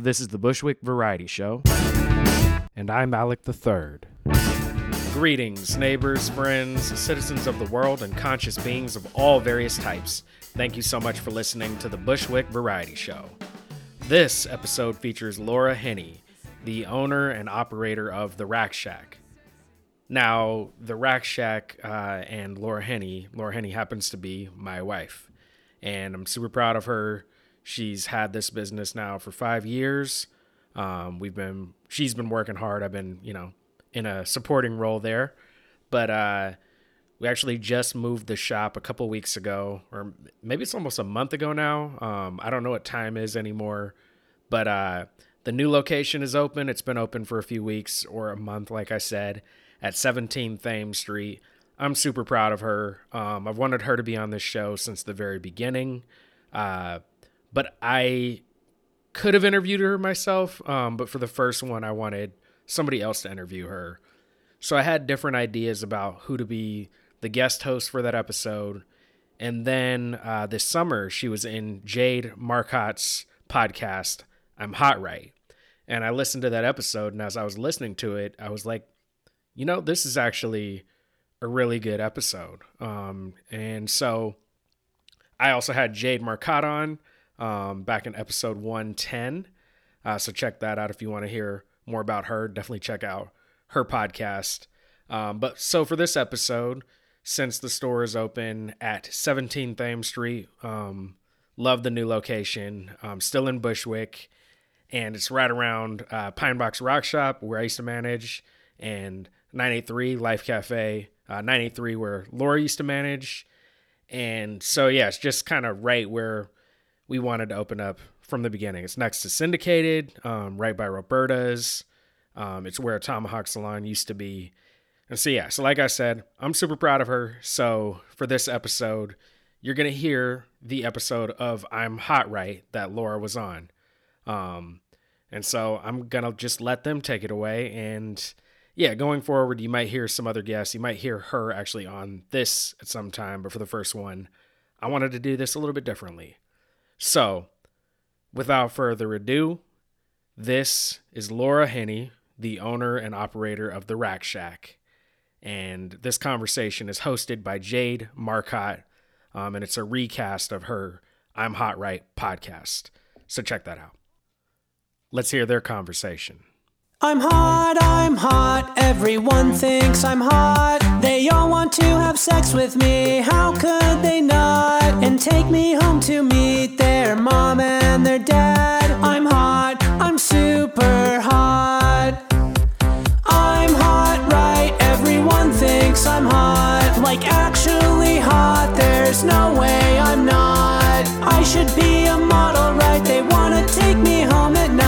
This is the Bushwick Variety Show, and I'm Alec the Third. Greetings, neighbors, friends, citizens of the world, and conscious beings of all various types. Thank you so much for listening to the Bushwick Variety Show. This episode features Laura Henney, the owner and operator of the Rack Shack. Now, the Rack Shack uh, and Laura Henney, Laura Henney happens to be my wife, and I'm super proud of her. She's had this business now for five years. Um, we've been, she's been working hard. I've been, you know, in a supporting role there, but uh, we actually just moved the shop a couple weeks ago, or maybe it's almost a month ago now. Um, I don't know what time is anymore, but uh, the new location is open. It's been open for a few weeks or a month, like I said, at 17 Thames Street. I'm super proud of her. Um, I've wanted her to be on this show since the very beginning. Uh, but I could have interviewed her myself. Um, but for the first one, I wanted somebody else to interview her. So I had different ideas about who to be the guest host for that episode. And then uh, this summer, she was in Jade Marcotte's podcast, I'm Hot Right. And I listened to that episode. And as I was listening to it, I was like, you know, this is actually a really good episode. Um, and so I also had Jade Marcotte on um, back in episode 110. Uh, so check that out if you want to hear more about her. Definitely check out her podcast. Um, but so for this episode, since the store is open at 17 Thames Street, um, love the new location. Um, still in Bushwick, and it's right around uh, Pine Box Rock Shop where I used to manage, and 983 Life Cafe, uh, 983 where Laura used to manage. And so, yeah, it's just kind of right where we wanted to open up from the beginning. It's next to Syndicated, um, right by Roberta's. Um, it's where Tomahawk Salon used to be. And so, yeah, so like I said, I'm super proud of her. So, for this episode, you're going to hear the episode of I'm Hot Right that Laura was on. Um, and so, I'm going to just let them take it away. And yeah, going forward, you might hear some other guests. You might hear her actually on this at some time. But for the first one, I wanted to do this a little bit differently. So, without further ado, this is Laura Henney, the owner and operator of the Rack Shack. And this conversation is hosted by Jade Marcotte, um, and it's a recast of her I'm Hot Right podcast. So check that out. Let's hear their conversation. I'm hot, I'm hot, everyone thinks I'm hot. They all want to have sex with me, how could they not? And take me home to meet their mom and their dad. I'm hot, I'm super hot. I'm hot, right? Everyone thinks I'm hot. Like, actually hot, there's no way I'm not. I should be a model, right? They wanna take me home at night.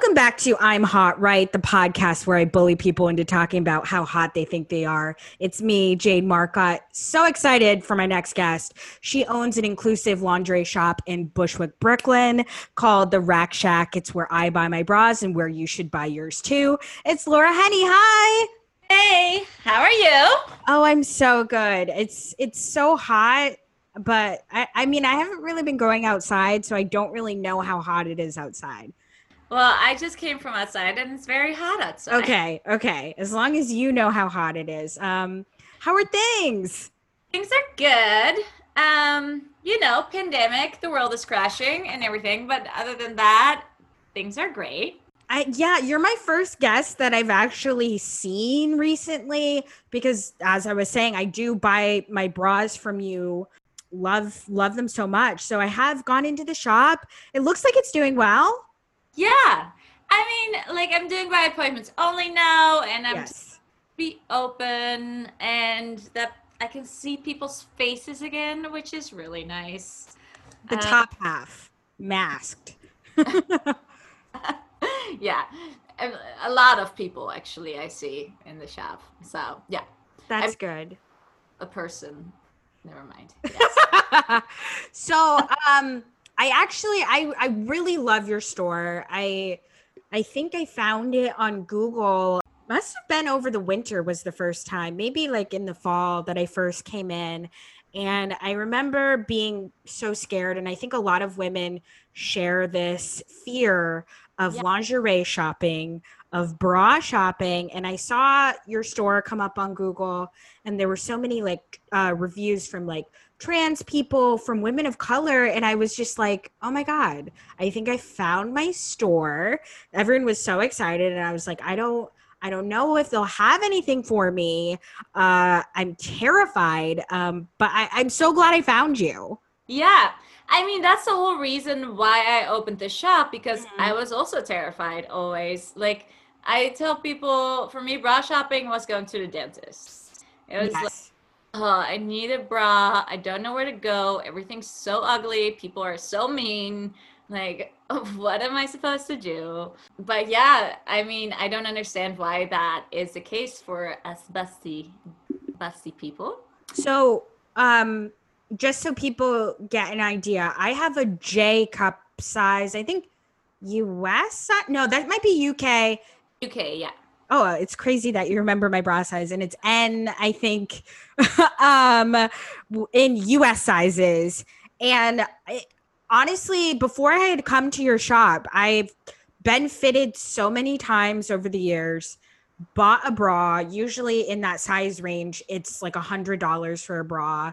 Welcome back to I'm Hot Right, the podcast where I bully people into talking about how hot they think they are. It's me, Jade Marcotte. So excited for my next guest. She owns an inclusive lingerie shop in Bushwick, Brooklyn called The Rack Shack. It's where I buy my bras and where you should buy yours too. It's Laura Henny. Hi. Hey, how are you? Oh, I'm so good. It's it's so hot, but I, I mean I haven't really been going outside, so I don't really know how hot it is outside. Well, I just came from outside and it's very hot outside. Okay, okay. As long as you know how hot it is. Um, how are things? Things are good. Um, you know, pandemic, the world is crashing and everything, but other than that, things are great. I, yeah, you're my first guest that I've actually seen recently because, as I was saying, I do buy my bras from you. Love, love them so much. So I have gone into the shop. It looks like it's doing well. Yeah. I mean, like I'm doing by appointments only now and I'm Yes. be open and that I can see people's faces again, which is really nice. The Uh, top half masked. yeah. A, lot of people actually I see in the shop. So, yeah. That's good. A person. Never mind. Yes. so um i actually i i really love your store i i think i found it on google must have been over the winter was the first time maybe like in the fall that i first came in And I remember being so scared. And I think a lot of women share this fear of Yeah. lingerie shopping, of bra shopping. And I saw your store come up on Google, and there were so many like uh, reviews from like trans people, from women of color. And I was just like, oh my God, I think I found my store. Everyone was so excited. And I was like, I don't. I don't know if they'll have anything for me. Uh, I'm terrified, um, but I, I'm so glad I found you. Yeah. I mean, that's the whole reason why I opened the shop because Mhm. I was also terrified always. Like, I tell people, for me, bra shopping was going to the dentist. It was like, Yes. Oh, I need a bra. I don't know where to go. Everything's so ugly. People are so mean. Like, what am I supposed to do? But yeah, I mean, I don't understand why that is the case for us busty, busty people. So, um, just so people get an idea, I have a J cup size. I think US. No, that might be UK. UK, yeah. Oh, it's crazy that you remember my bra size, and it's N. I think, um, in US sizes. And I, honestly, before I had come to your shop, I've been fitted so many times over the years. Bought a bra, usually in that size range. It's like a hundred dollars for a bra.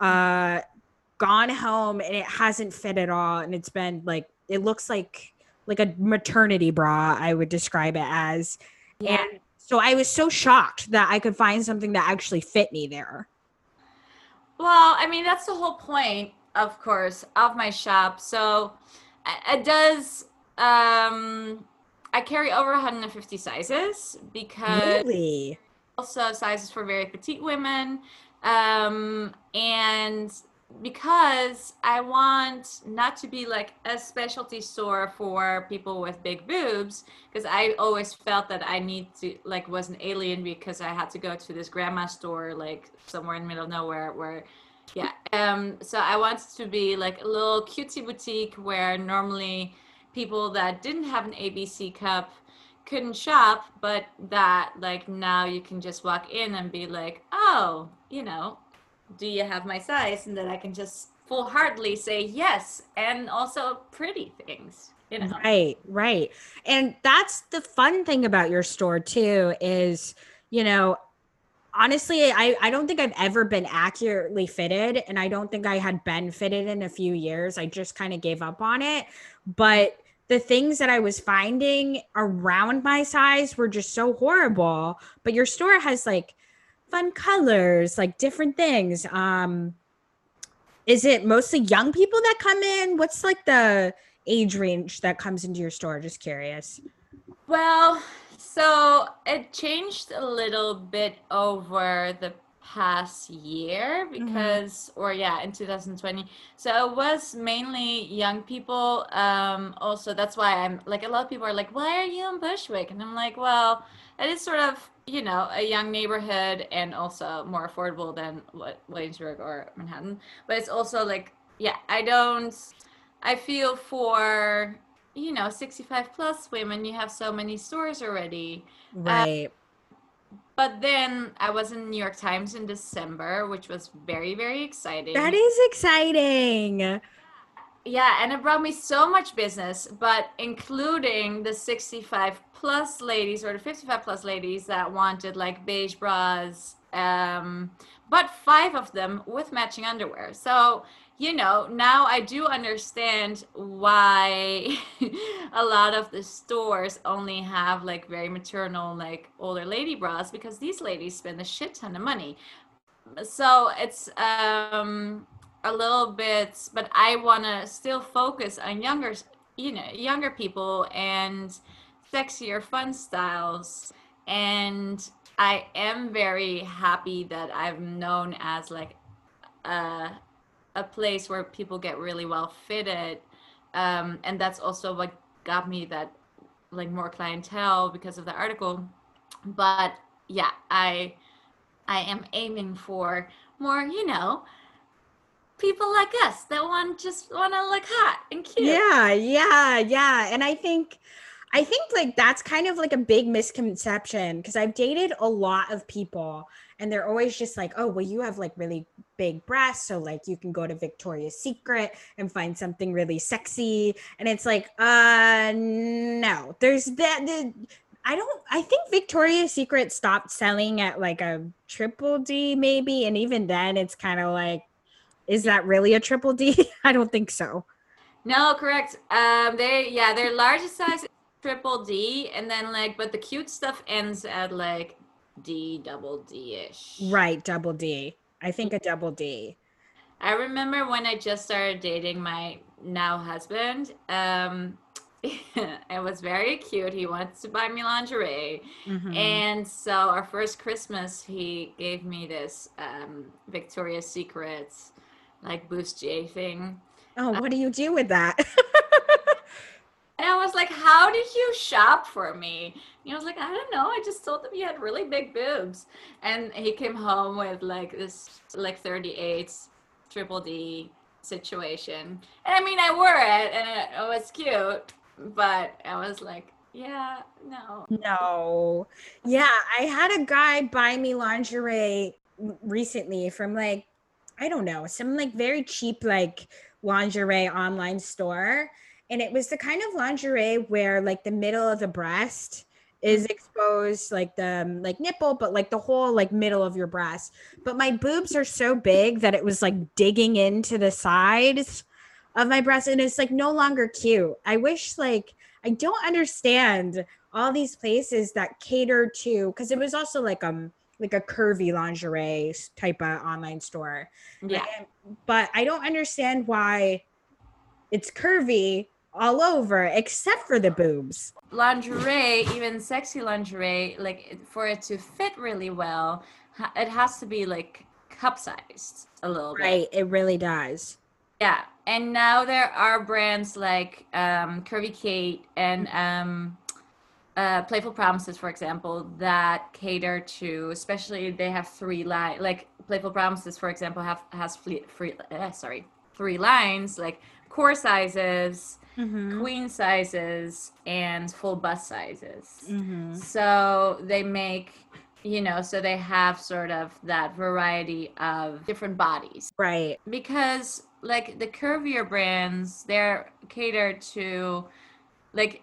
Uh, gone home and it hasn't fit at all, and it's been like it looks like like a maternity bra. I would describe it as. Yeah. And so I was so shocked that I could find something that actually fit me there. Well, I mean, that's the whole point, of course, of my shop. So it does, um, I carry over 150 sizes because Really? also sizes for very petite women. Um, and because I want not to be like a specialty store for people with big boobs, because I always felt that I need to like was an alien because I had to go to this grandma store like somewhere in middle nowhere where yeah. Um so I wanted to be like a little cutesy boutique where normally people that didn't have an ABC cup couldn't shop, but that like now you can just walk in and be like, oh, you know, do you have my size? And that I can just full heartedly say yes, and also pretty things, you know. Right, right. And that's the fun thing about your store too is, you know, honestly, I, I don't think I've ever been accurately fitted and I don't think I had been fitted in a few years. I just kind of gave up on it. But the things that I was finding around my size were just so horrible. But your store has like fun colors, like different things. Um is it mostly young people that come in? What's like the age range that comes into your store? Just curious. Well, so it changed a little bit over the past year because or yeah in 2020 so it was mainly young people um also that's why i'm like a lot of people are like why are you in bushwick and i'm like well it is sort of you know a young neighborhood and also more affordable than what williamsburg or manhattan but it's also like yeah i don't i feel for you know 65 plus women you have so many stores already um, Right. but then I was in New York Times in December, which was very, very exciting. that is exciting. Yeah, and it brought me so much business, but including the 65 plus ladies or the 55 plus ladies that wanted like beige bras, um, but five of them with matching underwear. So, you know, now I do understand why a lot of the stores only have like very maternal, like older lady bras because these ladies spend a shit ton of money. So it's um a little bit, but I want to still focus on younger, you know, younger people and sexier, fun styles. And I am very happy that I'm known as like a, a place where people get really well fitted. Um, and that's also what got me that like more clientele because of the article. But yeah, I I am aiming for more, you know, people like us that want just want to look hot and cute. Yeah, yeah, yeah. And I think I think like that's kind of like a big misconception because I've dated a lot of people and they're always just like, oh, well, you have like really big breasts. So like you can go to Victoria's Secret and find something really sexy. And it's like, uh, no, there's that. The, I don't, I think Victoria's Secret stopped selling at like a triple D maybe. And even then it's kind of like, is that really a triple D? I don't think so. No, correct. Um, they yeah, their largest size is triple D, and then like, but the cute stuff ends at like D, double D ish. Right, double D. I think a double D. I remember when I just started dating my now husband. Um, it was very cute. He wants to buy me lingerie. Mm-hmm. And so our first Christmas, he gave me this um, Victoria's Secrets like bustier thing. Oh, what do you do with that? and I was like, How did you shop for me? And I was like, I don't know. I just told him he had really big boobs. And he came home with like this like 38 triple D situation. And I mean I wore it and it, it was cute, but I was like, yeah, no. No. Yeah, I had a guy buy me lingerie recently from like I don't know, some like very cheap like lingerie online store. And it was the kind of lingerie where like the middle of the breast is mm-hmm. exposed like the um, like nipple but like the whole like middle of your breast but my boobs are so big that it was like digging into the sides of my breast and it's like no longer cute i wish like i don't understand all these places that cater to because it was also like um like a curvy lingerie type of online store. Yeah. but I don't understand why it's curvy all over except for the boobs. Lingerie, even sexy lingerie, like for it to fit really well, it has to be like cup sized a little bit. Right, it really does. Yeah, and now there are brands like um, Curvy Kate and um, uh, Playful Promises, for example, that cater to, especially they have three lines. Like Playful Promises, for example, have has free, free uh, sorry three lines like core sizes, mm-hmm. queen sizes, and full bust sizes. Mm-hmm. So they make you know so they have sort of that variety of different bodies right because like the curvier brands they're catered to like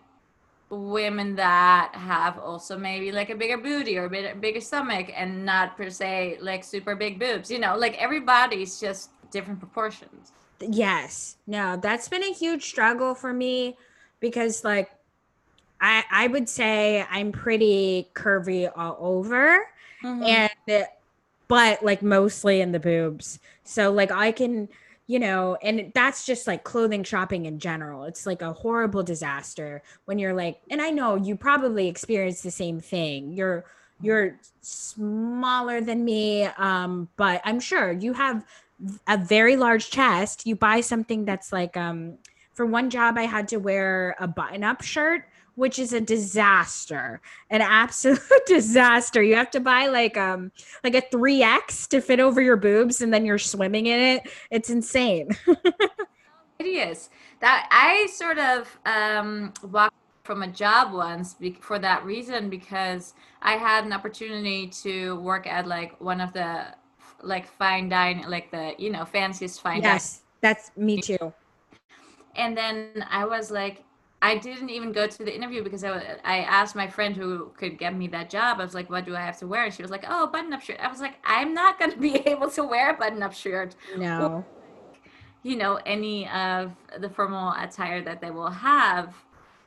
women that have also maybe like a bigger booty or a bit bigger stomach and not per se like super big boobs you know like everybody's just different proportions. Yes. No that's been a huge struggle for me because like i i would say i'm pretty curvy all over mm-hmm. and but like mostly in the boobs. So like i can you know and that's just like clothing shopping in general. It's like a horrible disaster when you're like and i know you probably experience the same thing. You're you're smaller than me um but i'm sure you have a very large chest. You buy something that's like um for one job i had to wear a button up shirt which is a disaster, an absolute disaster. You have to buy like um like a 3X to fit over your boobs and then you're swimming in it. It's insane. it is. That I sort of um walked from a job once for that reason because I had an opportunity to work at like one of the like fine dining like the you know fanciest fine yes that's me too and then i was like I didn't even go to the interview because I, I asked my friend who could get me that job. I was like, what do I have to wear? And she was like, oh, button up shirt. I was like, I'm not going to be able to wear a button up shirt. No. Or, you know, any of the formal attire that they will have.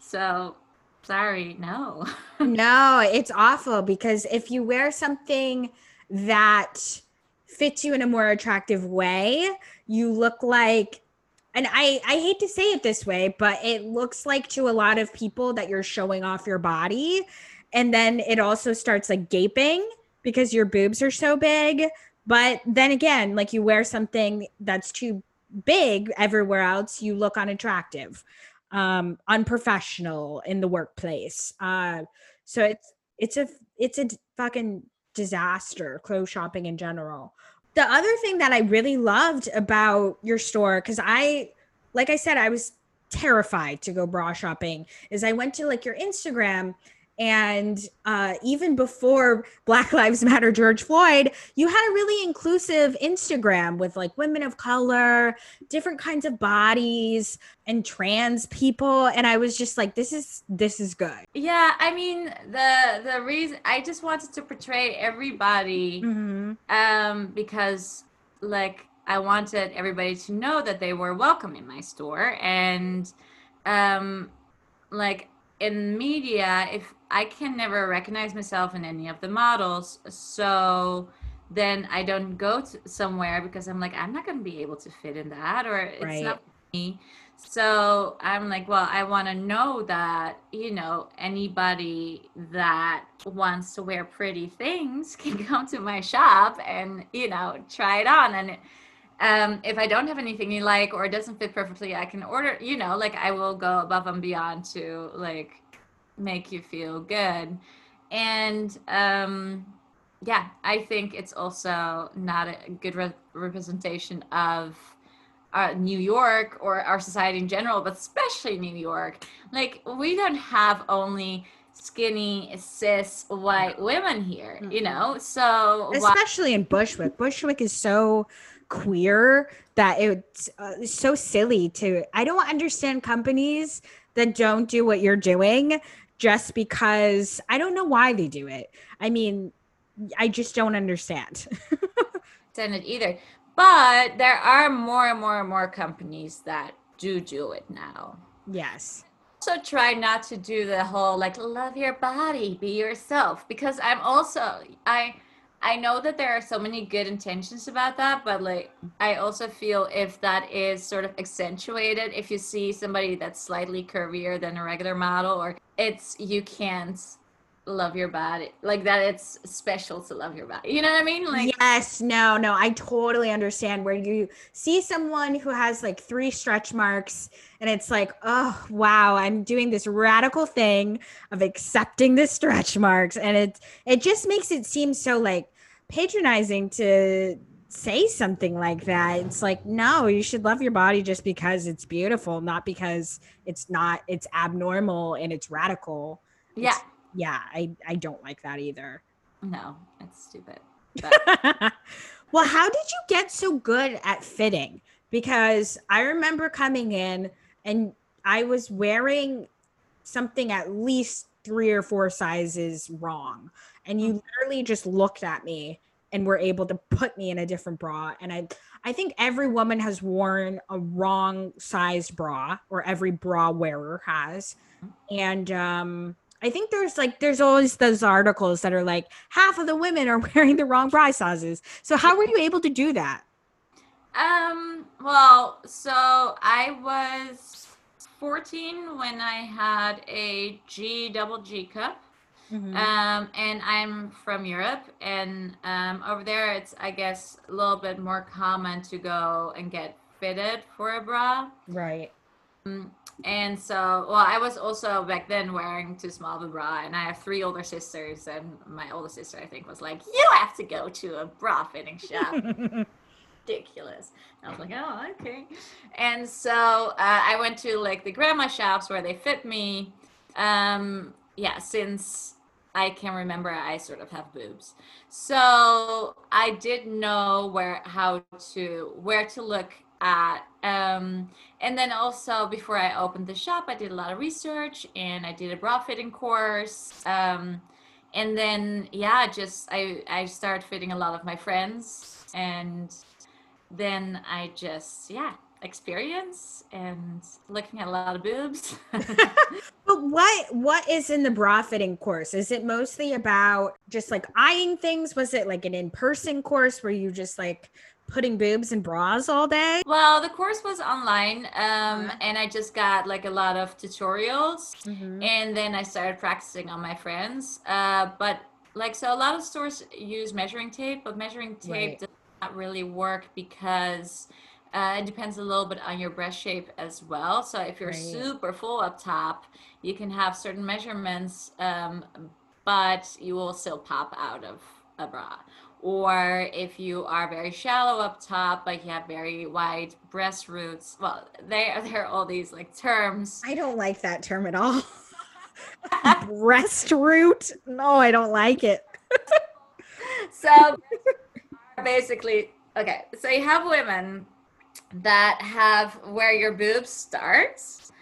So sorry, no. no, it's awful because if you wear something that fits you in a more attractive way, you look like and I, I hate to say it this way, but it looks like to a lot of people that you're showing off your body. And then it also starts like gaping because your boobs are so big. But then again, like you wear something that's too big everywhere else, you look unattractive, um, unprofessional in the workplace. Uh, so it's it's a it's a fucking disaster, clothes shopping in general the other thing that I really loved about your store, because I, like I said, I was terrified to go bra shopping is I went to like your Instagram and uh, even before Black Lives Matter, George Floyd, you had a really inclusive Instagram with like women of color, different kinds of bodies, and trans people. And I was just like, this is this is good. Yeah, I mean the the reason I just wanted to portray everybody Mm-hmm. um because like I wanted everybody to know that they were welcome in my store and um like in media if I can never recognize myself in any of the models so then I don't go to somewhere because I'm like I'm not going to be able to fit in that or it's Right. not me so I'm like well I want to know that you know anybody that wants to wear pretty things can come to my shop and you know try it on and um, if I don't have anything you like or it doesn't fit perfectly, I can order, you know, like I will go above and beyond to like make you feel good. And um, yeah, I think it's also not a good re- representation of uh, New York or our society in general, but especially New York. Like, we don't have only skinny, cis, white women here, you know? So, why- especially in Bushwick. Bushwick is so queer that it's uh, so silly to. I don't understand companies that don't do what you're doing just because I don't know why they do it. I mean, I just don't understand. understand it either. But there are more and more and more companies that do do it now. yes. Also, try not to do the whole like love your body, be yourself, because I'm also I I know that there are so many good intentions about that, but like I also feel if that is sort of accentuated, if you see somebody that's slightly curvier than a regular model, or it's you can't love your body like that it's special to love your body you know what i mean like yes, no, no, I totally understand where you see someone who has like three stretch marks and it's like, oh, wow, I'm doing this radical thing of accepting the stretch marks. And it, it just makes it seem so like patronizing to say something like that. It's like, no, you should love your body just because it's beautiful, not because it's not, it's abnormal and it's radical. yeah Yeah, I, I don't like that either. no it's stupid but well, how did you get so good at fitting? Because I remember coming in and I was wearing something at least three or four sizes wrong. And you literally just looked at me and were able to put me in a different bra. And I I think every woman has worn a wrong sized bra, or every bra wearer has. And um I think there's like there's always those articles that are like half of the women are wearing the wrong bra sizes. So how were you able to do that? Um, well, so I was 14 when I had a G double G cup. Mm-hmm. Um, and I'm from Europe, and um, over there, it's I guess a little bit more common to go and get fitted for a bra. Right. And so, well, I was also back then wearing too small of a bra, and I have three older sisters, and my older sister, I think, was like, "You have to go to a bra fitting shop." Ridiculous. And I was like, "Oh, okay." And so uh, I went to like the grandma shops where they fit me. Um, yeah, since I can remember, I sort of have boobs, so I did know where how to where to look at. Um, and then also before I opened the shop, I did a lot of research and I did a bra fitting course. Um, and then yeah, just I I started fitting a lot of my friends, and then I just yeah experience and looking at a lot of boobs. But what what is in the bra fitting course? Is it mostly about just like eyeing things? Was it like an in-person course where you just like putting boobs in bras all day? well, the course was online, um, and I just got like a lot of tutorials. Mm-hmm. and then I started practicing on my friends. Uh, but like, so a lot of stores use measuring tape, but measuring tape Right. does not really work because uh, it depends a little bit on your breast shape as well. So if you're Right. super full up top, you can have certain measurements, um, but you will still pop out of a bra. Or if you are very shallow up top, like you have very wide breast roots. Well, there there are all these like terms. I don't like that term at all. breast root? No, I don't like it. so basically, okay, so you have women that have where your boobs starts.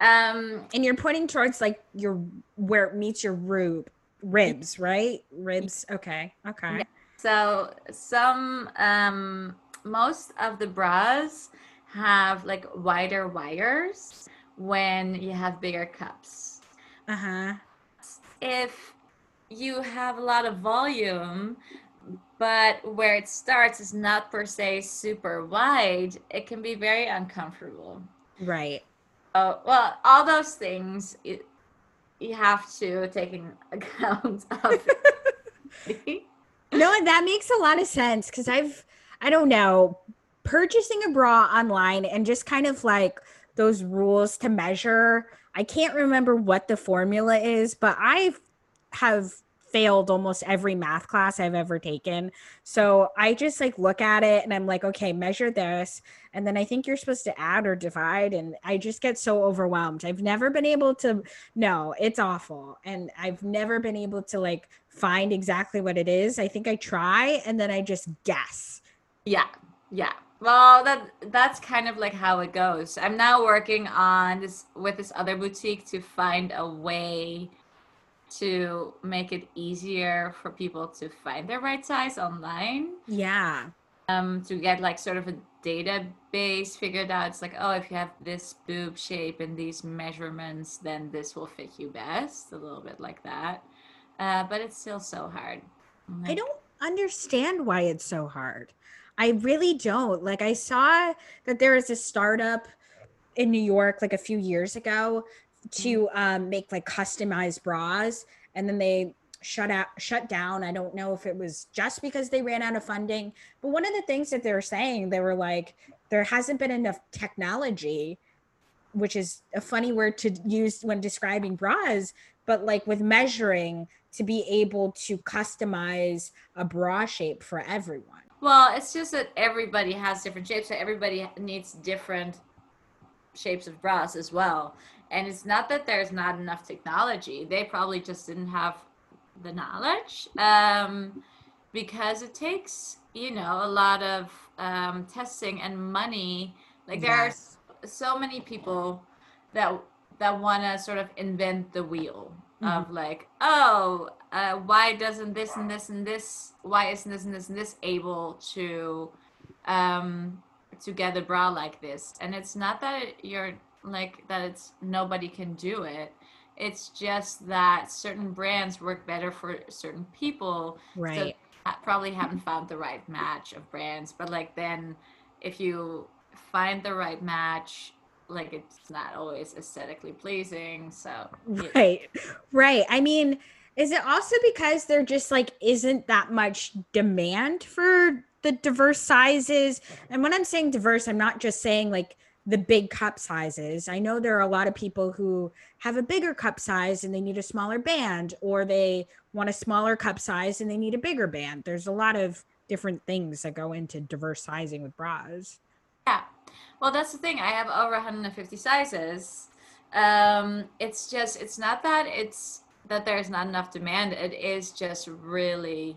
Um, and you're pointing towards like your where it meets your roob ribs, right? Ribs. Okay. Okay. Yeah. So some um most of the bras have like wider wires when you have bigger cups. Uh-huh. If you have a lot of volume, but where it starts is not per se super wide, it can be very uncomfortable. Right. Uh, well, all those things it, you have to take in account of. no, that makes a lot of sense because I've, I don't know, purchasing a bra online and just kind of like those rules to measure. I can't remember what the formula is, but I have failed almost every math class I've ever taken. So I just like look at it and I'm like, okay, measure this. And then I think you're supposed to add or divide. And I just get so overwhelmed. I've never been able to, no, it's awful. And I've never been able to like find exactly what it is. I think I try and then I just guess. Yeah. Yeah. Well, that that's kind of like how it goes. I'm now working on this with this other boutique to find a way to make it easier for people to find their right size online. Yeah. Um, to get like sort of a database figured out. It's like, oh, if you have this boob shape and these measurements, then this will fit you best. A little bit like that. Uh, but it's still so hard. Like, I don't understand why it's so hard. I really don't. Like, I saw that there was a startup in New York like a few years ago to mm-hmm. um, make like customized bras and then they shut out shut down. I don't know if it was just because they ran out of funding but one of the things that they were saying they were like there hasn't been enough technology which is a funny word to use when describing bras but like with measuring to be able to customize a bra shape for everyone. Well it's just that everybody has different shapes so everybody needs different shapes of bras as well and it's not that there's not enough technology they probably just didn't have the knowledge um, because it takes you know a lot of um, testing and money like there yes. are so many people that that want to sort of invent the wheel mm-hmm. of like oh uh, why doesn't this and this and this why isn't this and this and this able to um to get a bra like this and it's not that you're like that it's nobody can do it. It's just that certain brands work better for certain people right. so probably haven't found the right match of brands but like then if you find the right match like it's not always aesthetically pleasing so right. Right. I mean is it also because there just like isn't that much demand for the diverse sizes? And when i'm saying diverse i'm not just saying like the big cup sizes. I know there are a lot of people who have a bigger cup size and they need a smaller band, or they want a smaller cup size and they need a bigger band. There's a lot of different things that go into diverse sizing with bras. Yeah. Well, that's the thing. I have over 150 sizes. Um, it's just, it's not that it's that there's not enough demand. It is just really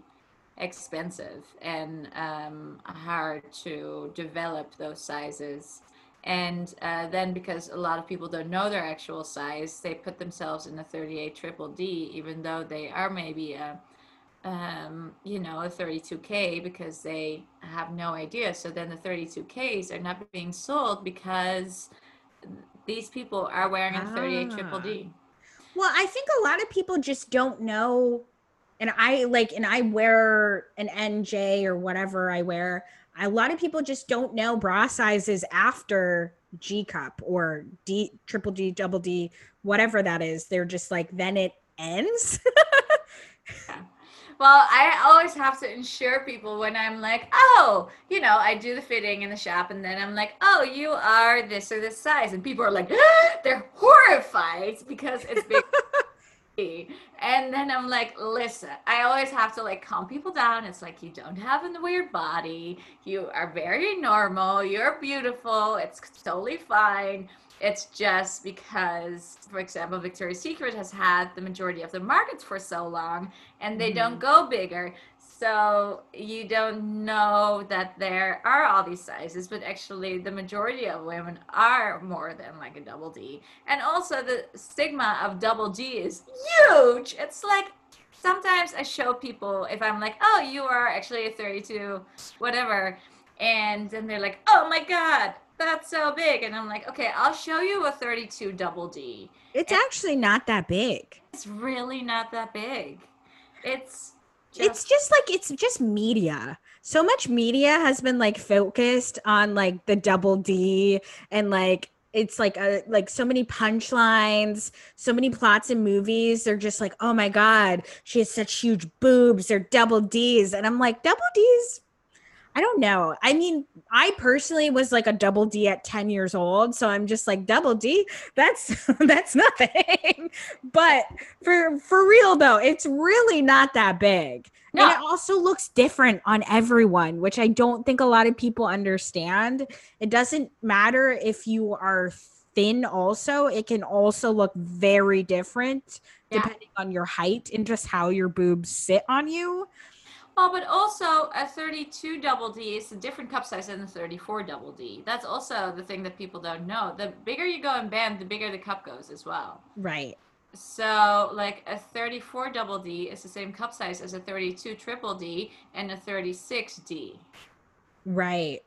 expensive and um, hard to develop those sizes and uh, then because a lot of people don't know their actual size they put themselves in a 38 triple d even though they are maybe a um, you know a 32k because they have no idea so then the 32ks are not being sold because these people are wearing a 38 ah. triple d well i think a lot of people just don't know and i like and i wear an nj or whatever i wear a lot of people just don't know bra sizes after G cup or D triple D double D whatever that is. They're just like then it ends. yeah. Well, I always have to ensure people when I'm like, oh, you know, I do the fitting in the shop, and then I'm like, oh, you are this or this size, and people are like, they're horrified because it's big. And then I'm like, listen, I always have to like calm people down. It's like, you don't have a weird body. You are very normal. You're beautiful. It's totally fine. It's just because, for example, Victoria's Secret has had the majority of the markets for so long and they mm-hmm. don't go bigger. So you don't know that there are all these sizes, but actually the majority of women are more than like a double D. And also the stigma of double D is huge. It's like sometimes I show people if I'm like, oh, you are actually a 32, whatever. And then they're like, oh my God, that's so big. And I'm like, okay, I'll show you a 32 double D. It's and actually not that big. It's really not that big. It's just- it's just like it's just media. So much media has been like focused on like the double D and like it's like a like so many punchlines, so many plots in movies. They're just like, oh my god, she has such huge boobs. They're double D's, and I'm like, double D's I don't know. I mean, I personally was like a double D at 10 years old, so I'm just like double D. That's that's nothing. but for for real though, it's really not that big. No. And it also looks different on everyone, which I don't think a lot of people understand. It doesn't matter if you are thin also, it can also look very different yeah. depending on your height and just how your boobs sit on you. Well, but also a 32 double D is a different cup size than the 34 double D. That's also the thing that people don't know. The bigger you go in band, the bigger the cup goes as well. Right. So, like a 34 double D is the same cup size as a 32 triple D and a 36 D. Right.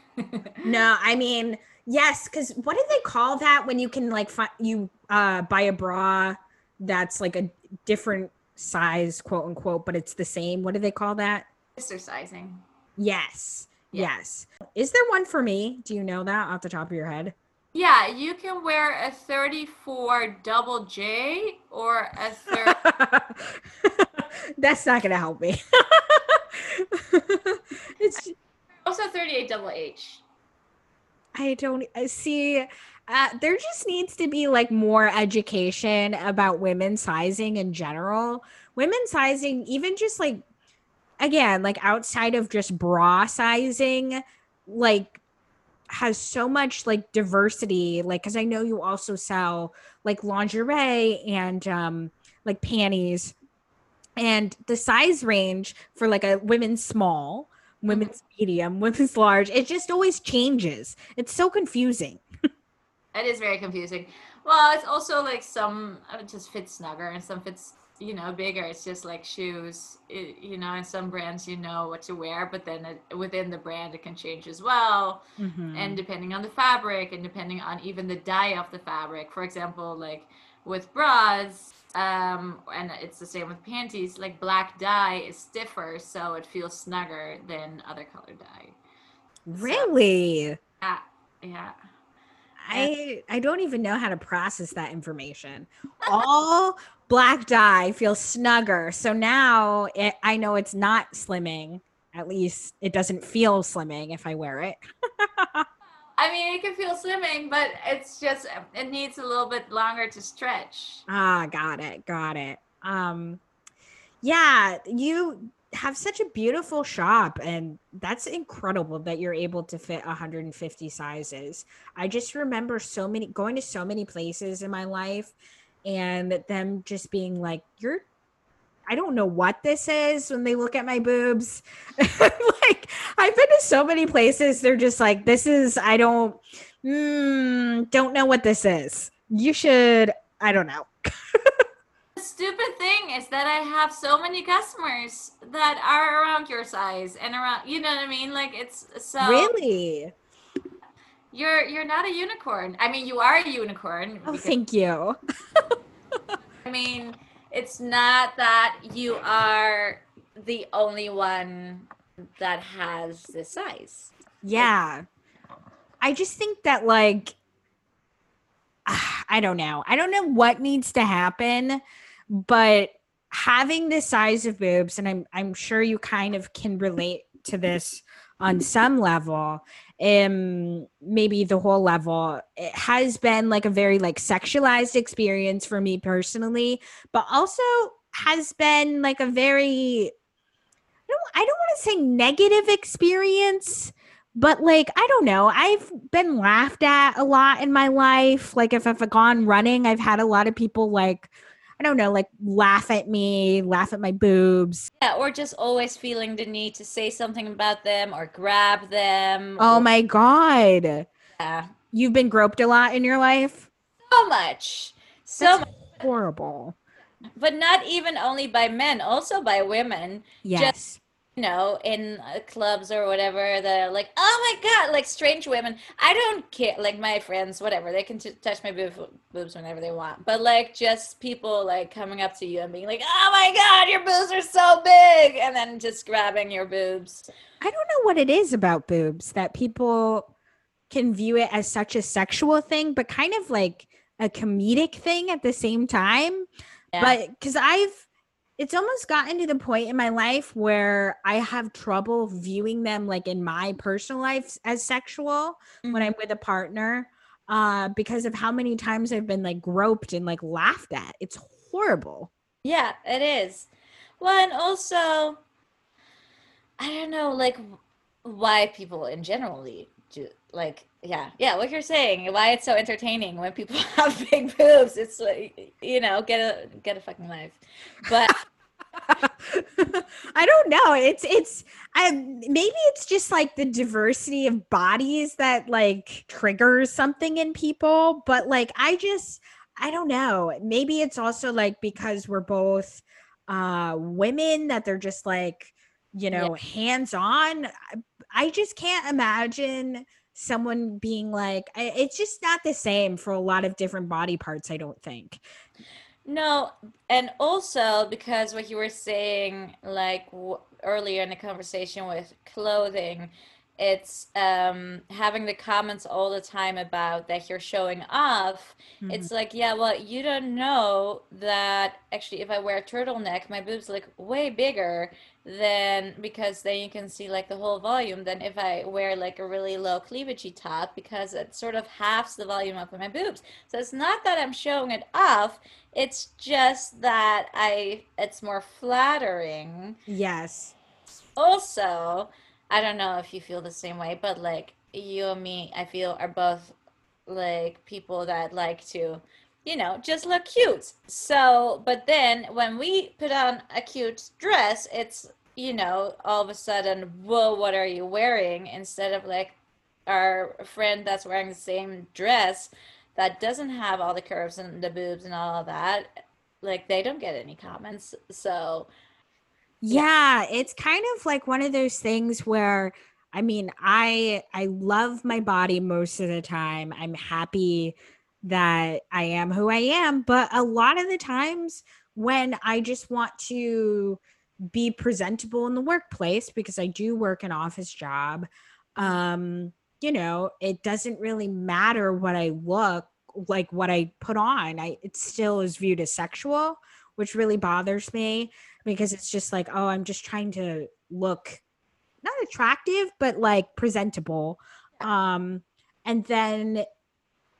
no, I mean, yes, because what do they call that when you can like find you uh buy a bra that's like a different size, quote unquote, but it's the same. What do they call that? Sister sizing. Yes. Yeah. Yes. Is there one for me? Do you know that off the top of your head? Yeah, you can wear a 34 double J or a 30. That's not going to help me. it's also 38 double H. I don't I see uh, there just needs to be like more education about women sizing in general. Women sizing, even just like again, like outside of just bra sizing, like has so much like diversity. Like, because I know you also sell like lingerie and um like panties, and the size range for like a women's small, women's medium, women's large, it just always changes. It's so confusing. It is very confusing. Well, it's also like some it just fits snugger and some fits you know bigger. It's just like shoes, it, you know. And some brands you know what to wear, but then it, within the brand it can change as well, mm-hmm. and depending on the fabric and depending on even the dye of the fabric. For example, like with bras, um, and it's the same with panties. Like black dye is stiffer, so it feels snugger than other color dye. Really? So, yeah, yeah. I I don't even know how to process that information. All black dye feels snugger. So now it, I know it's not slimming. At least it doesn't feel slimming if I wear it. I mean, it can feel slimming, but it's just it needs a little bit longer to stretch. Ah, got it, got it. Um, yeah, you have such a beautiful shop and that's incredible that you're able to fit 150 sizes. I just remember so many going to so many places in my life and them just being like you're i don't know what this is when they look at my boobs. Like i've been to so many places they're just like this is i don't mm, don't know what this is. You should i don't know stupid thing is that I have so many customers that are around your size and around you know what I mean? Like it's so Really? You're you're not a unicorn. I mean you are a unicorn. Oh thank you. I mean, it's not that you are the only one that has this size. Yeah. I just think that like I don't know. I don't know what needs to happen but having the size of boobs and I'm I'm sure you kind of can relate to this on some level um maybe the whole level it has been like a very like sexualized experience for me personally but also has been like a very i don't, I don't want to say negative experience but like i don't know i've been laughed at a lot in my life like if i've gone running i've had a lot of people like i don't know like laugh at me laugh at my boobs Yeah, or just always feeling the need to say something about them or grab them. oh or- my god Yeah, you've been groped a lot in your life so much. So That's much. horrible But not even only by men, also by women. yes you know, in uh, clubs or whatever, that are like, oh my god, like strange women. I don't care, like my friends, whatever, they can t- touch my boob- boobs whenever they want. But like, just people like coming up to you and being like, oh my god, your boobs are so big, and then just grabbing your boobs. I don't know what it is about boobs that people can view it as such a sexual thing, but kind of like a comedic thing at the same time. Yeah. But because I've, it's almost gotten to the point in my life where I have trouble viewing them like in my personal life as sexual when Mhm. I'm with a partner uh because of how many times I've been like groped and like laughed at. It's horrible. Yeah, it is. Well, and also, I don't know, like why people in generally do like, yeah, yeah, what you're saying, why it's so entertaining when people have big boobs. It's like, you know, get a get a fucking life. But I don't know. It's it's I maybe it's just like the diversity of bodies that like triggers something in people, but like I just I don't know. Maybe it's also like because we're both uh women that they're just like, you know, hands-on. I, I just can't imagine someone being like I, it's just not the same for a lot of different body parts, I don't think. No, and also because what you were saying, like w- earlier in the conversation with clothing, it's um, having the comments all the time about that you're showing off. It's like, yeah, well, you don't know that actually, if I wear a turtleneck, my boobs look way bigger than because then you can see like the whole volume than if I wear like a really low cleavagey top because it sort of halves the volume up of my boobs. So it's not that I'm showing it off. It's just that I it's more flattering. Yes. Also, I don't know if you feel the same way, but like you and me, I feel are both like people that like to, you know, just look cute. So, but then when we put on a cute dress, it's, you know, all of a sudden, whoa, what are you wearing? Instead of like our friend that's wearing the same dress that doesn't have all the curves and the boobs and all of that, like they don't get any comments. So, Yeah, it's kind of like one of those things where I mean, I I love my body most of the time. I'm happy that I am who I am, but a lot of the times when I just want to be presentable in the workplace because I do work an office job, um, you know, it doesn't really matter what I look like what I put on. I it still is viewed as sexual, which really bothers me because it's just like, oh, I'm just trying to look not attractive, but like presentable. Um, and then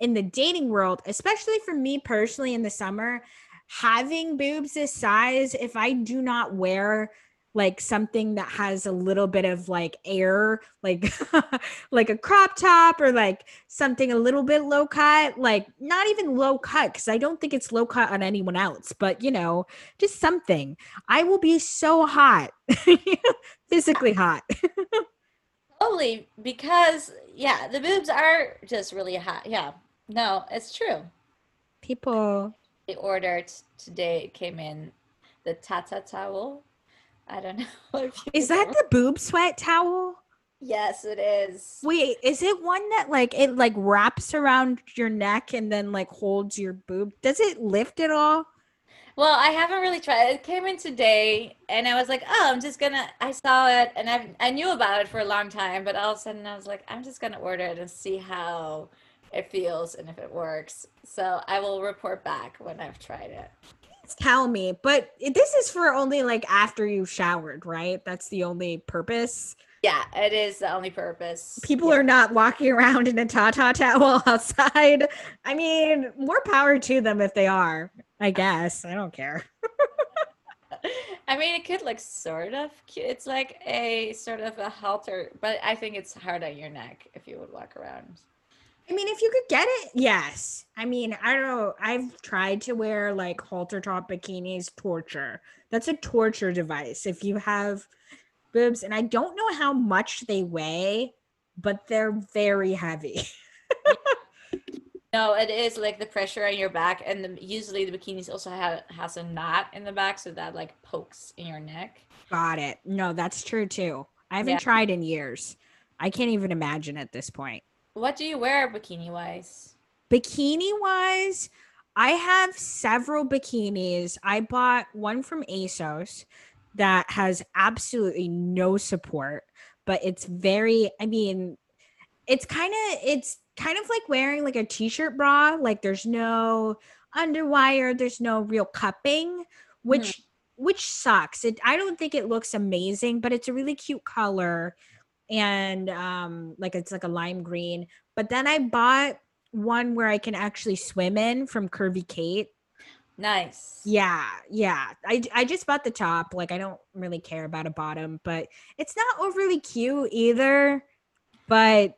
in the dating world, especially for me personally in the summer, having boobs this size, if I do not wear like something that has a little bit of like air, like like a crop top or like something a little bit low cut, like not even low cut, because I don't think it's low cut on anyone else, but you know, just something. I will be so hot, physically hot. Totally, because yeah, the boobs are just really hot. Yeah, no, it's true. People, They ordered today. It came in the Ta-Ta Towel. I don't know. if you is that know. the boob sweat towel? Yes, it is. Wait, is it one that like it like wraps around your neck and then like holds your boob? Does it lift at all? Well, I haven't really tried. It came in today, and I was like, "Oh, I'm just gonna." I saw it, and I I knew about it for a long time, but all of a sudden I was like, "I'm just gonna order it and see how it feels and if it works." So I will report back when I've tried it. Tell me, but this is for only like after you showered, right? That's the only purpose. Yeah, it is the only purpose. People Yeah. are not walking around in a Ta-Ta Towel outside. I mean, more power to them if they are. I guess. I don't care. I mean, it could look sort of cute. It's like a sort of a halter, but I think it's hard on your neck if you would walk around. I mean, if you could get it, yes. I mean, I don't know. I've tried to wear like halter top bikinis, torture. That's a torture device. If you have boobs, and I don't know how much they weigh, but they're very heavy. No, it is like the pressure on your back, and the, usually the bikinis also have has a knot in the back, so that like pokes in your neck. Got it. No, that's true too. I haven't Yeah. tried in years. I can't even imagine at this point. What do you wear bikini wise? Bikini wise, I have several bikinis. I bought one from ASOS that has absolutely no support, but it's very, I mean, it's kind of it's kind of like wearing like a t-shirt bra, like there's no underwire, there's no real cupping, hmm. which which sucks. It I don't think it looks amazing, but it's a really cute color and um like it's like a lime green. But then I bought one where I can actually swim in from Curvy Kate. Nice. Yeah, yeah. I I just bought the top. Like I don't really care about a bottom, but it's not overly cute either. But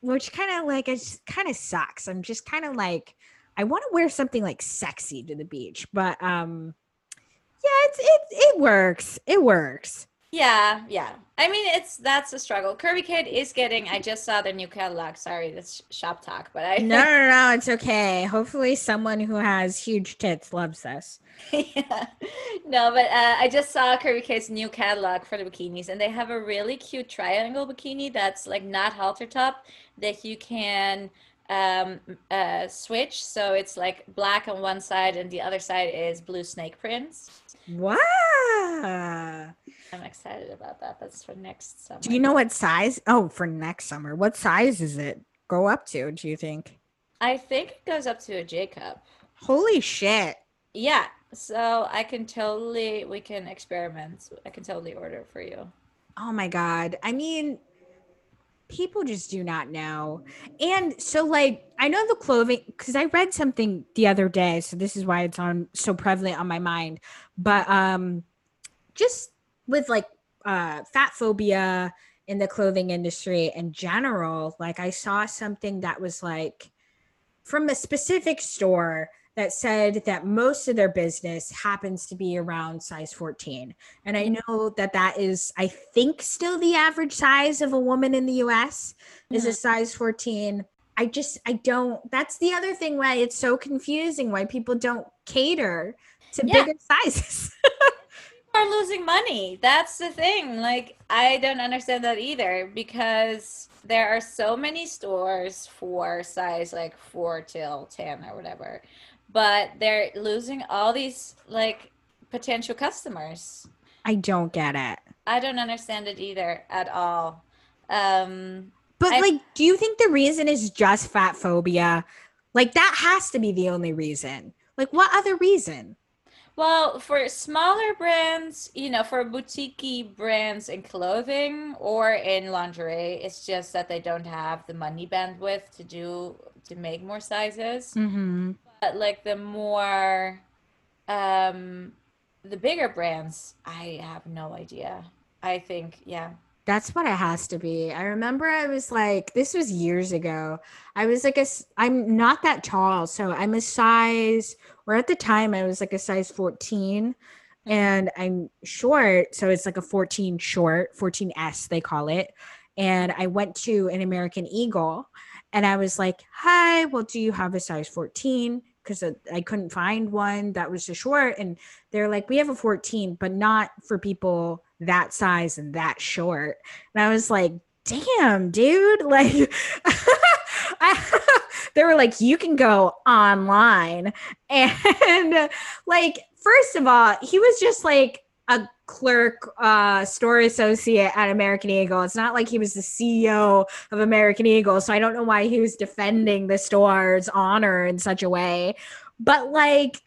which kind of like it kind of sucks. I'm just kind of like I want to wear something like sexy to the beach, but um yeah, it's it it works. It works. Yeah, yeah. I mean, it's that's a struggle. Curvy Kate is getting. I just saw their new catalog. Sorry, that's shop talk, but I No, no, no, it's okay. Hopefully someone who has huge tits loves this. yeah. No, but uh, I just saw Curvy Kate's new catalog for the bikinis, and they have a really cute triangle bikini that's like not halter top that you can um uh switch so it's like black on one side and the other side is blue snake prints Wow. i'm excited about that that's for next summer Do you know what size? Oh, for next summer. What size is it go up to, do you think? i think it goes up to a j cup Holy shit. yeah so i can totally we can experiment i can totally order for you Oh my god. I mean, people just do not know. And so like I know the clothing cuz I read something the other day, so this is why it's on so prevalent on my mind. But um just with like uh fat phobia in the clothing industry in general, like I saw something that was like from a specific store that said that most of their business happens to be around size 14. And I know that that is, I think, still the average size of a woman in the US is a mm-hmm. size 14. I just, I don't, that's the other thing why it's so confusing why people don't cater to Yeah. bigger sizes. are losing money. That's the thing. Like, I don't understand that either because there are so many stores for size like four till 10 or whatever, but they're losing all these like potential customers. I don't get it. I don't understand it either at all. Um, But I- like, do you think the reason is just fat phobia? Like, that has to be the only reason. Like, what other reason? Well, for smaller brands, you know, for boutique brands in clothing or in lingerie, it's just that they don't have the money bandwidth to do to make more sizes. Mm-hmm. But like the more um the bigger brands, I have no idea. I think, yeah. That's what it has to be. I remember I was like, this was years ago. I was like a, I'm not that tall. So I'm a size, or at the time I was like a size 14 and I'm short. So it's like a 14 short, 14S, they call it. And I went to an American Eagle and I was like, hi, well, do you have a size 14? Because I couldn't find one that was a short. And they're like, we have a 14, but not for people that size and that short. And I was like, damn, dude. Like, I, they were like, you can go online. And like, first of all, he was just like a clerk, uh, store associate at American Eagle. It's not like he was the CEO of American Eagle. So I don't know why he was defending the store's honor in such a way. But like,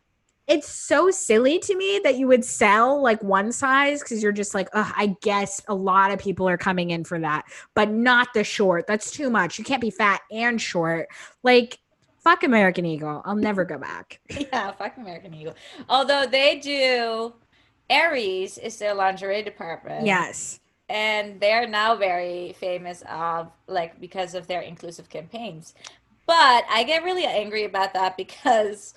it's so silly to me that you would sell like one size because you're just like, I guess a lot of people are coming in for that, but not the short. That's too much. You can't be fat and short. Like, fuck American Eagle. I'll never go back. Yeah, fuck American Eagle. Although they do, Aerie is their lingerie department. Yes. and they're now very famous of like because of their inclusive campaigns but i get really angry about that because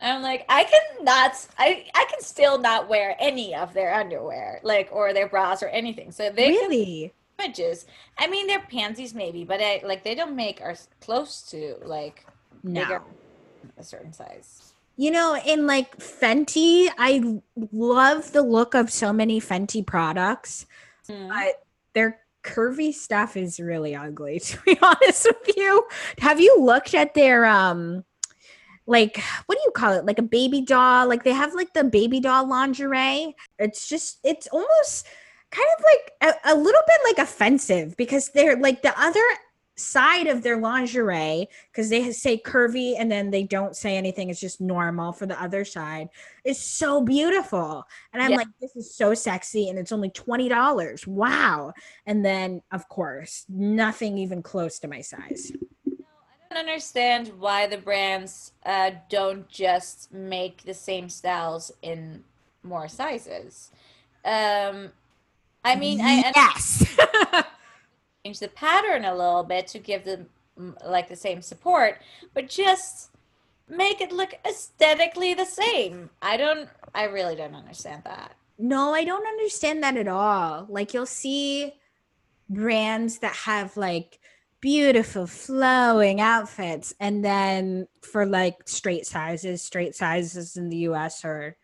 i'm like i can not, i i can still not wear any of their underwear like or their bras or anything so they really? images i mean their pansies maybe but I, like they don't make our close to like bigger No. a certain size You know, in like Fenty, I love the look of so many Fenty products, Hmm. but their curvy stuff is really ugly, to be honest with you. Have you looked at their um like what do you call it? Like a baby doll? Like they have like the baby doll lingerie. It's just it's almost kind of like a, a little bit like offensive because they're like the other side of their lingerie because they say curvy and then they don't say anything it's just normal for the other side is so beautiful and i'm Yeah. like this is so sexy and it's only $20 wow and then of course nothing even close to my size I don't understand why the brands uh, don't just make the same styles in more sizes. Um, I mean, I, yes change the pattern a little bit to give them mm, like the same support, but just make it look aesthetically the same. I don't. I really don't understand that. No, I don't understand that at all. Like you'll see brands that have like beautiful flowing outfits and then for like straight sizes, straight sizes in the US are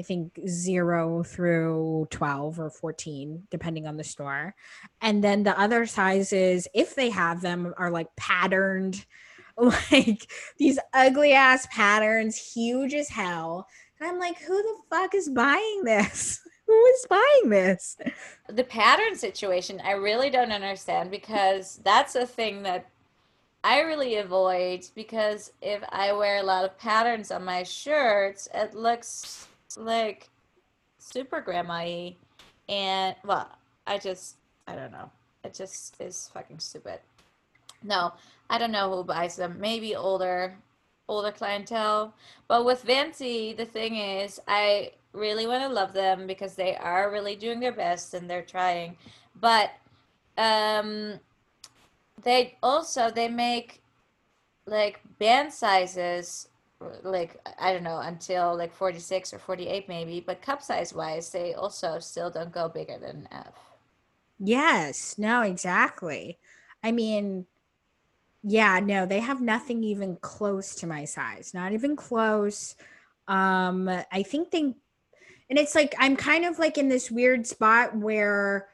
I think 0 through 12 or 14 depending on the store. And then the other sizes if they have them are like patterned like these ugly ass patterns, huge as hell. And I'm like, who the fuck is buying this? Who is buying this? The pattern situation, I really don't understand because that's a thing that I really avoid because if I wear a lot of patterns on my shirts, it looks like super grandma-y. And well, I just I don't know. It just is fucking stupid. No, I don't know who buys them. Maybe older older clientele. But with Fenty, the thing is, I really want to love them because they are really doing their best and they're trying. But um they also they make like band sizes like I don't know until like 46 or 48 maybe, but cup size wise they also still don't go bigger than F. Yes, no, exactly. I mean, yeah, no, they have nothing even close to my size. Not even close. Um, I think they and it's like I'm kind of like in this weird spot where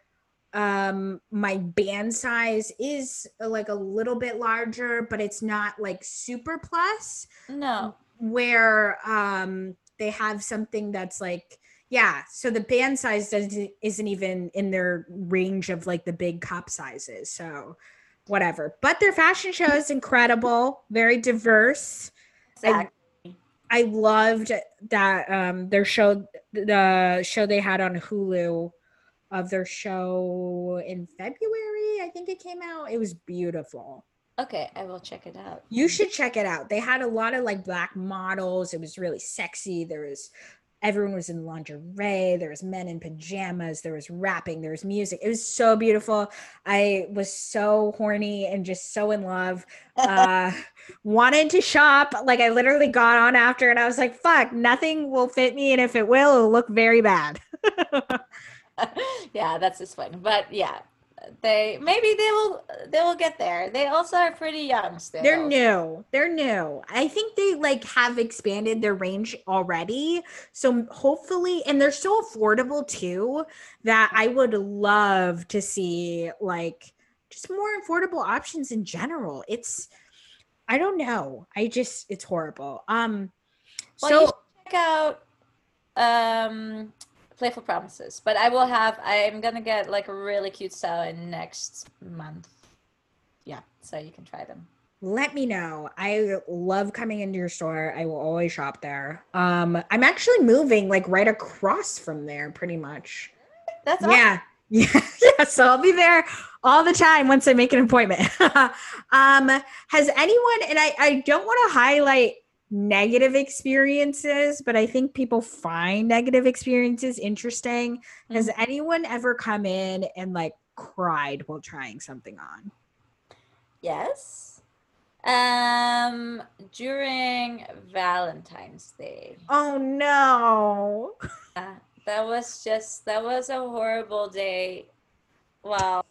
um my band size is uh, like a little bit larger, but it's not like super plus. No. where um they have something that's like yeah so the band size doesn't isn't even in their range of like the big cup sizes so whatever but their fashion show is incredible very diverse Exactly. i loved that um their show the show they had on hulu of their show in february i think it came out it was beautiful Okay, I will check it out. you should check it out. They had a lot of like black models. It was really sexy. There was everyone was in lingerie. There was men in pajamas. There was rapping. There was music. It was so beautiful. I was so horny and just so in love. Uh, wanted to shop. Like I literally got on after, and I was like, "Fuck, nothing will fit me, and if it will, it'll look very bad." yeah, that's just fun. But yeah, they maybe they will they will get there. They also are pretty young still. They're new. They're new. I think they like have expanded their range already. So hopefully, and they're so affordable too that I would love to see like just more affordable options in general. It's I don't know. I just it's horrible. Um Well, so check out um Playful Promises. But I will have I'm gonna get like a really cute style in next month. Yeah, so you can try them. let me know. I love coming into your store. I will always shop there. Um, I'm actually moving like right across from there, pretty much. That's awesome. Yeah. Yeah. yeah. So I'll be there all the time once I make an appointment. um, has anyone, and I, I don't want to highlight negative experiences, but I think people find negative experiences interesting. Has anyone ever come in and like cried while trying something on? Yes. Um, during Valentine's Day. Oh no. Uh, that was just that was a horrible day. Wow,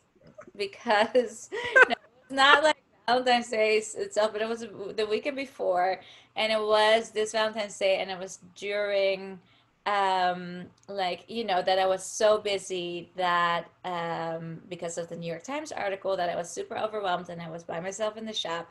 because no, it's not like Valentine's Day itself, but it was the weekend before, and it was this Valentine's Day, and it was during um like you know that i was so busy that um because of the new york times article that i was super overwhelmed and i was by myself in the shop.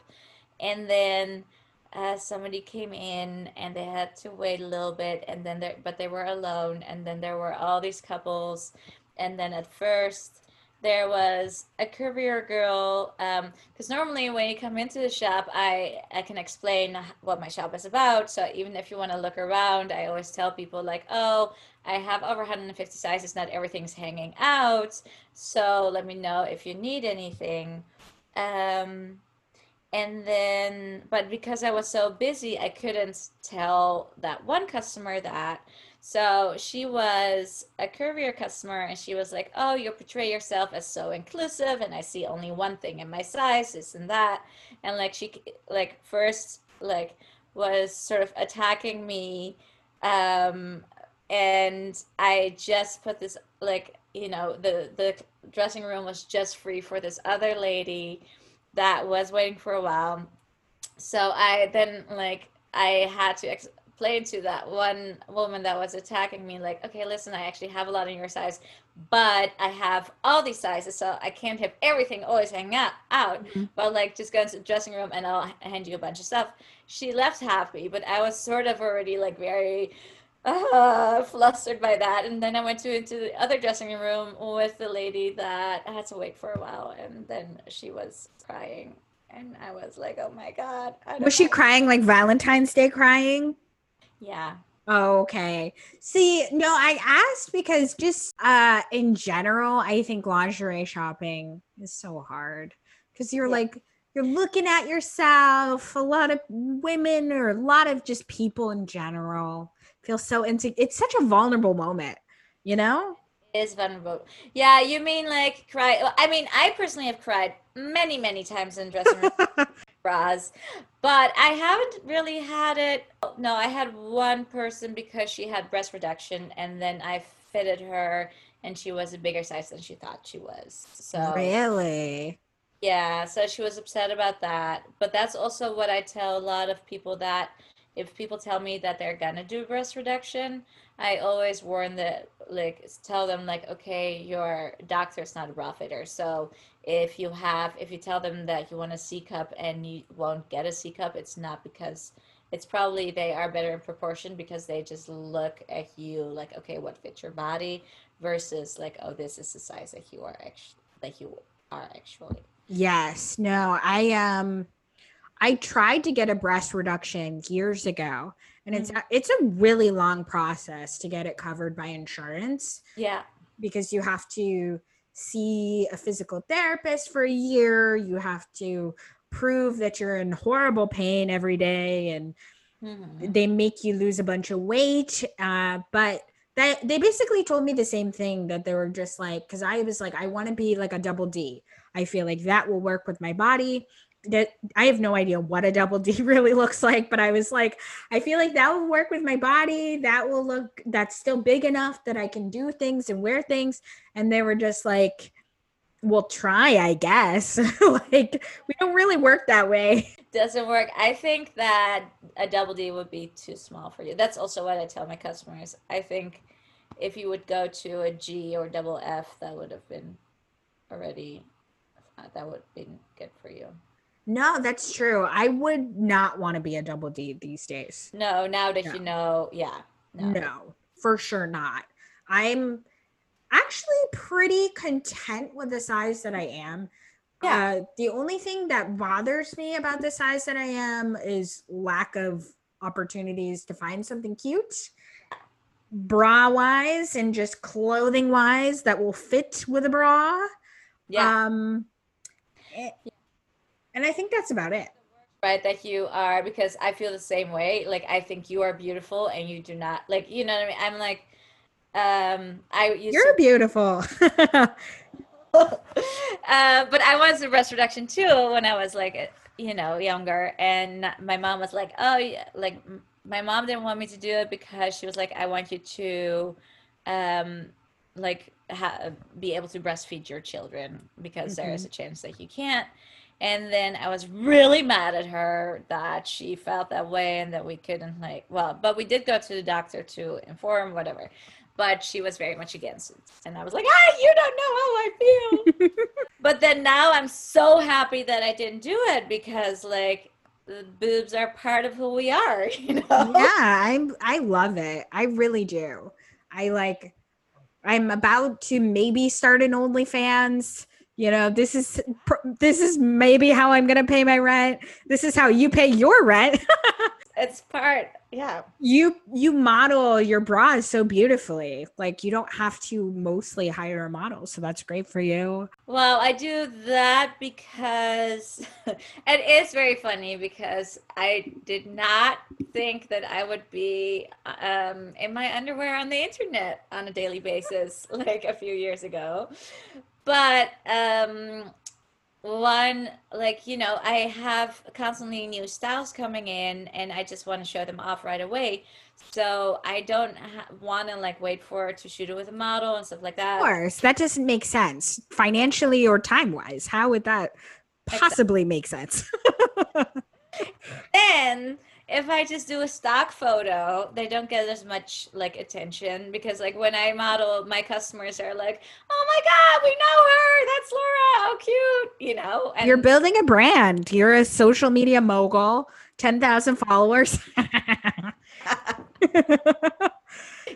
And then uh, somebody came in and they had to wait a little bit and then there but they were alone and then there were all these couples. And then at first there was a curvier girl because normally when you come into the shop i i can explain what my shop is about. So even if you want to look around i always tell people like oh i have over 150 sizes not everything's hanging out. So let me know if you need anything. Um and then but because i was so busy i couldn't tell that one customer that so she was a curvier customer and she was like, Oh, you portray yourself as so inclusive and I see only one thing in my size, this and that. And like she like first like was sort of attacking me. Um and I just put this like, you know, the the dressing room was just free for this other lady that was waiting for a while. So I then like I had to ex- played to that one woman that was attacking me like okay listen i actually have a lot in your size but i have all these sizes so i can't have everything always hang out, out mm-hmm. but like just go into the dressing room and i'll hand you a bunch of stuff. She left happy but i was sort of already like very uh, flustered by that and then i went to into the other dressing room with the lady that had to wait for a while and then she was crying and i was like oh my god was she crying like valentine's day crying yeah. Oh, okay. See, no, I asked because just uh in general, I think lingerie shopping is so hard because you're yeah. like you're looking at yourself. A lot of women or a lot of just people in general feel so into it's such a vulnerable moment, you know? is vulnerable. Yeah, you mean like cry? I mean, I personally have cried many, many times in dressing room bras, but I haven't really had it. No, I had one person because she had breast reduction, and then I fitted her, and she was a bigger size than she thought she was. So really. Yeah, so she was upset about that. But that's also what I tell a lot of people that if people tell me that they're gonna do breast reduction, I always warn that like tell them like okay your doctor's not a bra fitter so if you have if you tell them that you want a C cup and you won't get a C cup it's not because it's probably they are better in proportion because they just look at you like okay what fits your body versus like oh this is the size that you are actually that you are actually. Yes. No I um I tried to get a breast reduction years ago and it's mm-hmm. it's a really long process to get it covered by insurance. Yeah. Because you have to see a physical therapist for a year, you have to prove that you're in horrible pain every day and mm-hmm. they make you lose a bunch of weight uh, but that they basically told me the same thing that they were just like because i was like i want to be like a double d i feel like that will work with my body that I have no idea what a double D really looks like, but I was like, I feel like that will work with my body. That will look that's still big enough that I can do things and wear things. And they were just like, we'll try, I guess. like we don't really work that way. Doesn't work. I think that a double D would be too small for you. That's also what I tell my customers. I think if you would go to a G or double F, that would have been already that would have been good for you. No, that's true. I would not want to be a double D these days. No, now that no. you know, yeah. No. no, for sure not. I'm actually pretty content with the size that I am. Uh, the only thing that bothers me about the size that I am is lack of opportunities to find something cute, bra wise, and just clothing wise that will fit with a bra. Yeah. Um, eh, and I think that's about it. right that you are because i feel the same way. Like i think you are beautiful and you do not like you know what i mean? I'm like um i used You're to, beautiful. uh, but i was a breast reduction too when i was like you know younger. And my mom was like oh yeah like my mom didn't want me to do it because she was like i want you to um like ha- be able to breastfeed your children because there is a chance that you can't and then i was really mad at her that she felt that way and that we couldn't like well but we did go to the doctor to inform whatever but she was very much against it and i was like ah you don't know how i feel but then now i'm so happy that i didn't do it because like the boobs are part of who we are you know yeah, I'm I love it. I really do. I like I'm about to maybe start an OnlyFans. You know, this is this is maybe how I'm going to pay my rent. This is how you pay your rent. it's part yeah you you model your bras so beautifully. Like you don't have to mostly hire a model, so that's great for you. Well, I do that because it is very funny because I did not think that I would be um, in my underwear on the internet on a daily basis like a few years ago. But um, one, like, you know, I have constantly new styles coming in and I just want to show them off right away. So I don't ha- want to like wait for to shoot it with a model and stuff like that. Of course, that doesn't make sense financially or time wise. How would that possibly make sense? then if I just do a stock photo, they don't get as much like attention because like when I model, my customers are like, "Oh my god, we know her! That's Laura! How cute!" You know. And You're building a brand. You're a social media mogul. Ten thousand followers.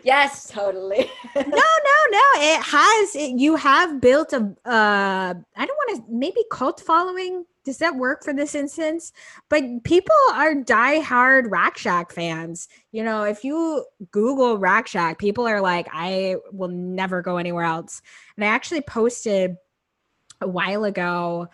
yes, totally. no, no, no. It has. It, you have built a. Uh, I don't want to. Maybe cult following. Does that work for this instance? But people are diehard Rack Shack fans. You know, if you Google Rack Shack, people are like, I will never go anywhere else. And I actually posted a while ago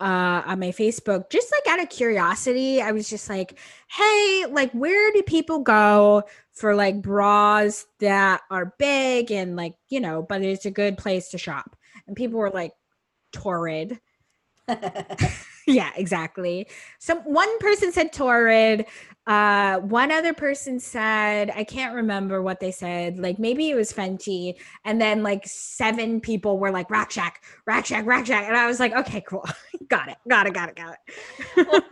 uh on my Facebook just like out of curiosity I was just like hey like where do people go for like bras that are big and like you know but it's a good place to shop and people were like torrid yeah exactly. Some one person said torrid uh one other person said i can't remember what they said like maybe it was fenty and then like seven people were like rack shack rack shack rack shack and i was like okay cool. Got it got it got it got it.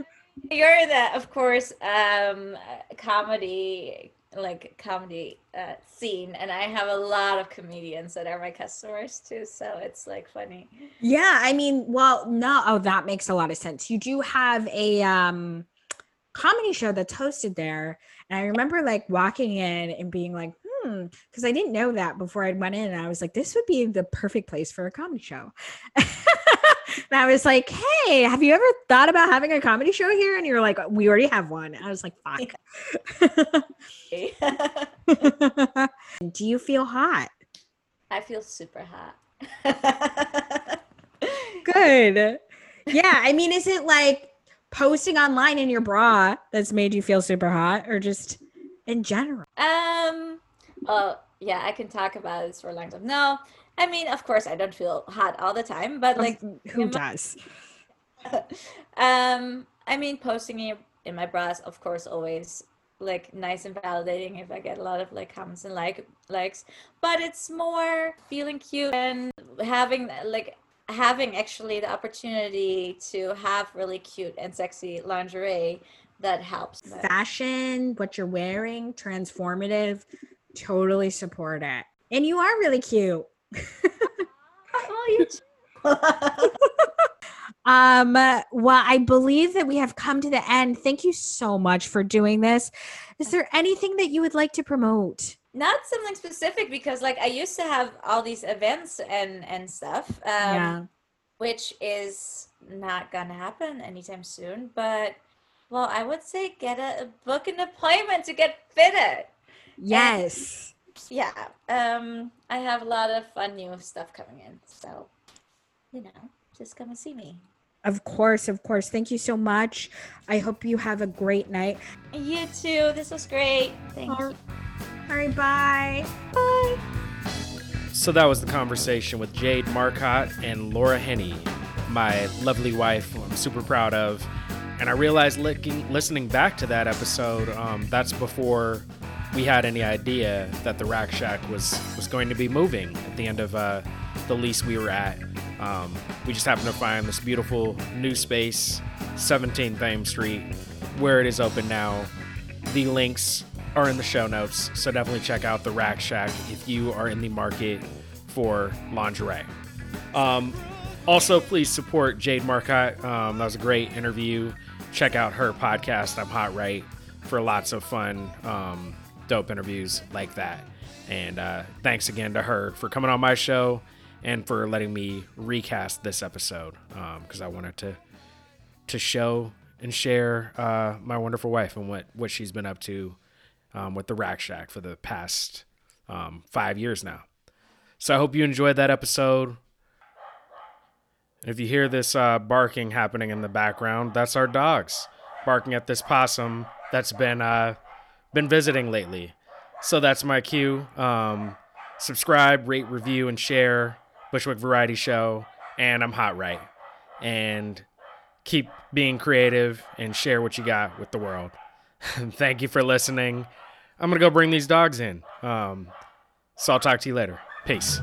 You're the, of course, um, comedy like comedy uh, scene, and I have a lot of comedians that are my customers too. So it's like funny. yeah i mean well no oh that makes a lot of sense you do have a um comedy show that's hosted there and i remember like walking in and being like hmm because i didn't know that before i went in and i was like this would be the perfect place for a comedy show and i was like hey have you ever thought about having a comedy show here and you're like we already have one i was like fuck do you feel hot I feel super hot. good yeah i mean is it like posting online in your bra that's made you feel super hot or just in general Um. Oh, yeah. I can talk about this for a long time. No, I mean, of course, I don't feel hot all the time, but like, who does um, I mean, posting in, in my bras, of course, always like nice and validating if I get a lot of like comments and like likes. But it's more feeling cute and having like having actually the opportunity to have really cute and sexy lingerie that helps. fashion what you're wearing transformative totally support it and you are really cute Oh, you too. um well i believe that we have come to the end thank you so much for doing this is there anything that you would like to promote not something specific because like I used to have all these events and and stuff. Um, yeah which is not gonna happen anytime soon. But well, I would say get a, a book an appointment to get fitted. Yes. Yeah. Um, I have a lot of fun new stuff coming in, so you know, just come and see me. Of course, of course. Thank you so much. I hope you have a great night. You too. This was great. Thank All you. all right, bye. Bye. So that was the conversation with Jade Marcotte and Laura Henney, my lovely wife, who I'm super proud of. And I realized looking, listening back to that episode, um, that's before we had any idea that the Rack Shack was was going to be moving at the end of uh, the lease we were at. Um, we just happened to find this beautiful new space, 17 Thames Street, where it is open now. The links are in the show notes, so definitely check out the Rack Shack if you are in the market for lingerie. Um, also, please support Jade Marcotte. Um, that was a great interview. Check out her podcast, I'm Hot Right, for lots of fun, um, dope interviews like that. And uh, thanks again to her for coming on my show and for letting me recast this episode because I wanted to to show and share uh, my wonderful wife and what what she's been up to um, with the Rack Shack for the past um, five years now. So I hope you enjoyed that episode. If you hear this uh, barking happening in the background, that's our dogs barking at this possum that's been uh, been visiting lately. So that's my cue. Um, subscribe, rate, review, and share Bushwick Variety Show. And I'm hot right. And keep being creative and share what you got with the world. Thank you for listening. I'm gonna go bring these dogs in. Um, so I'll talk to you later. Peace.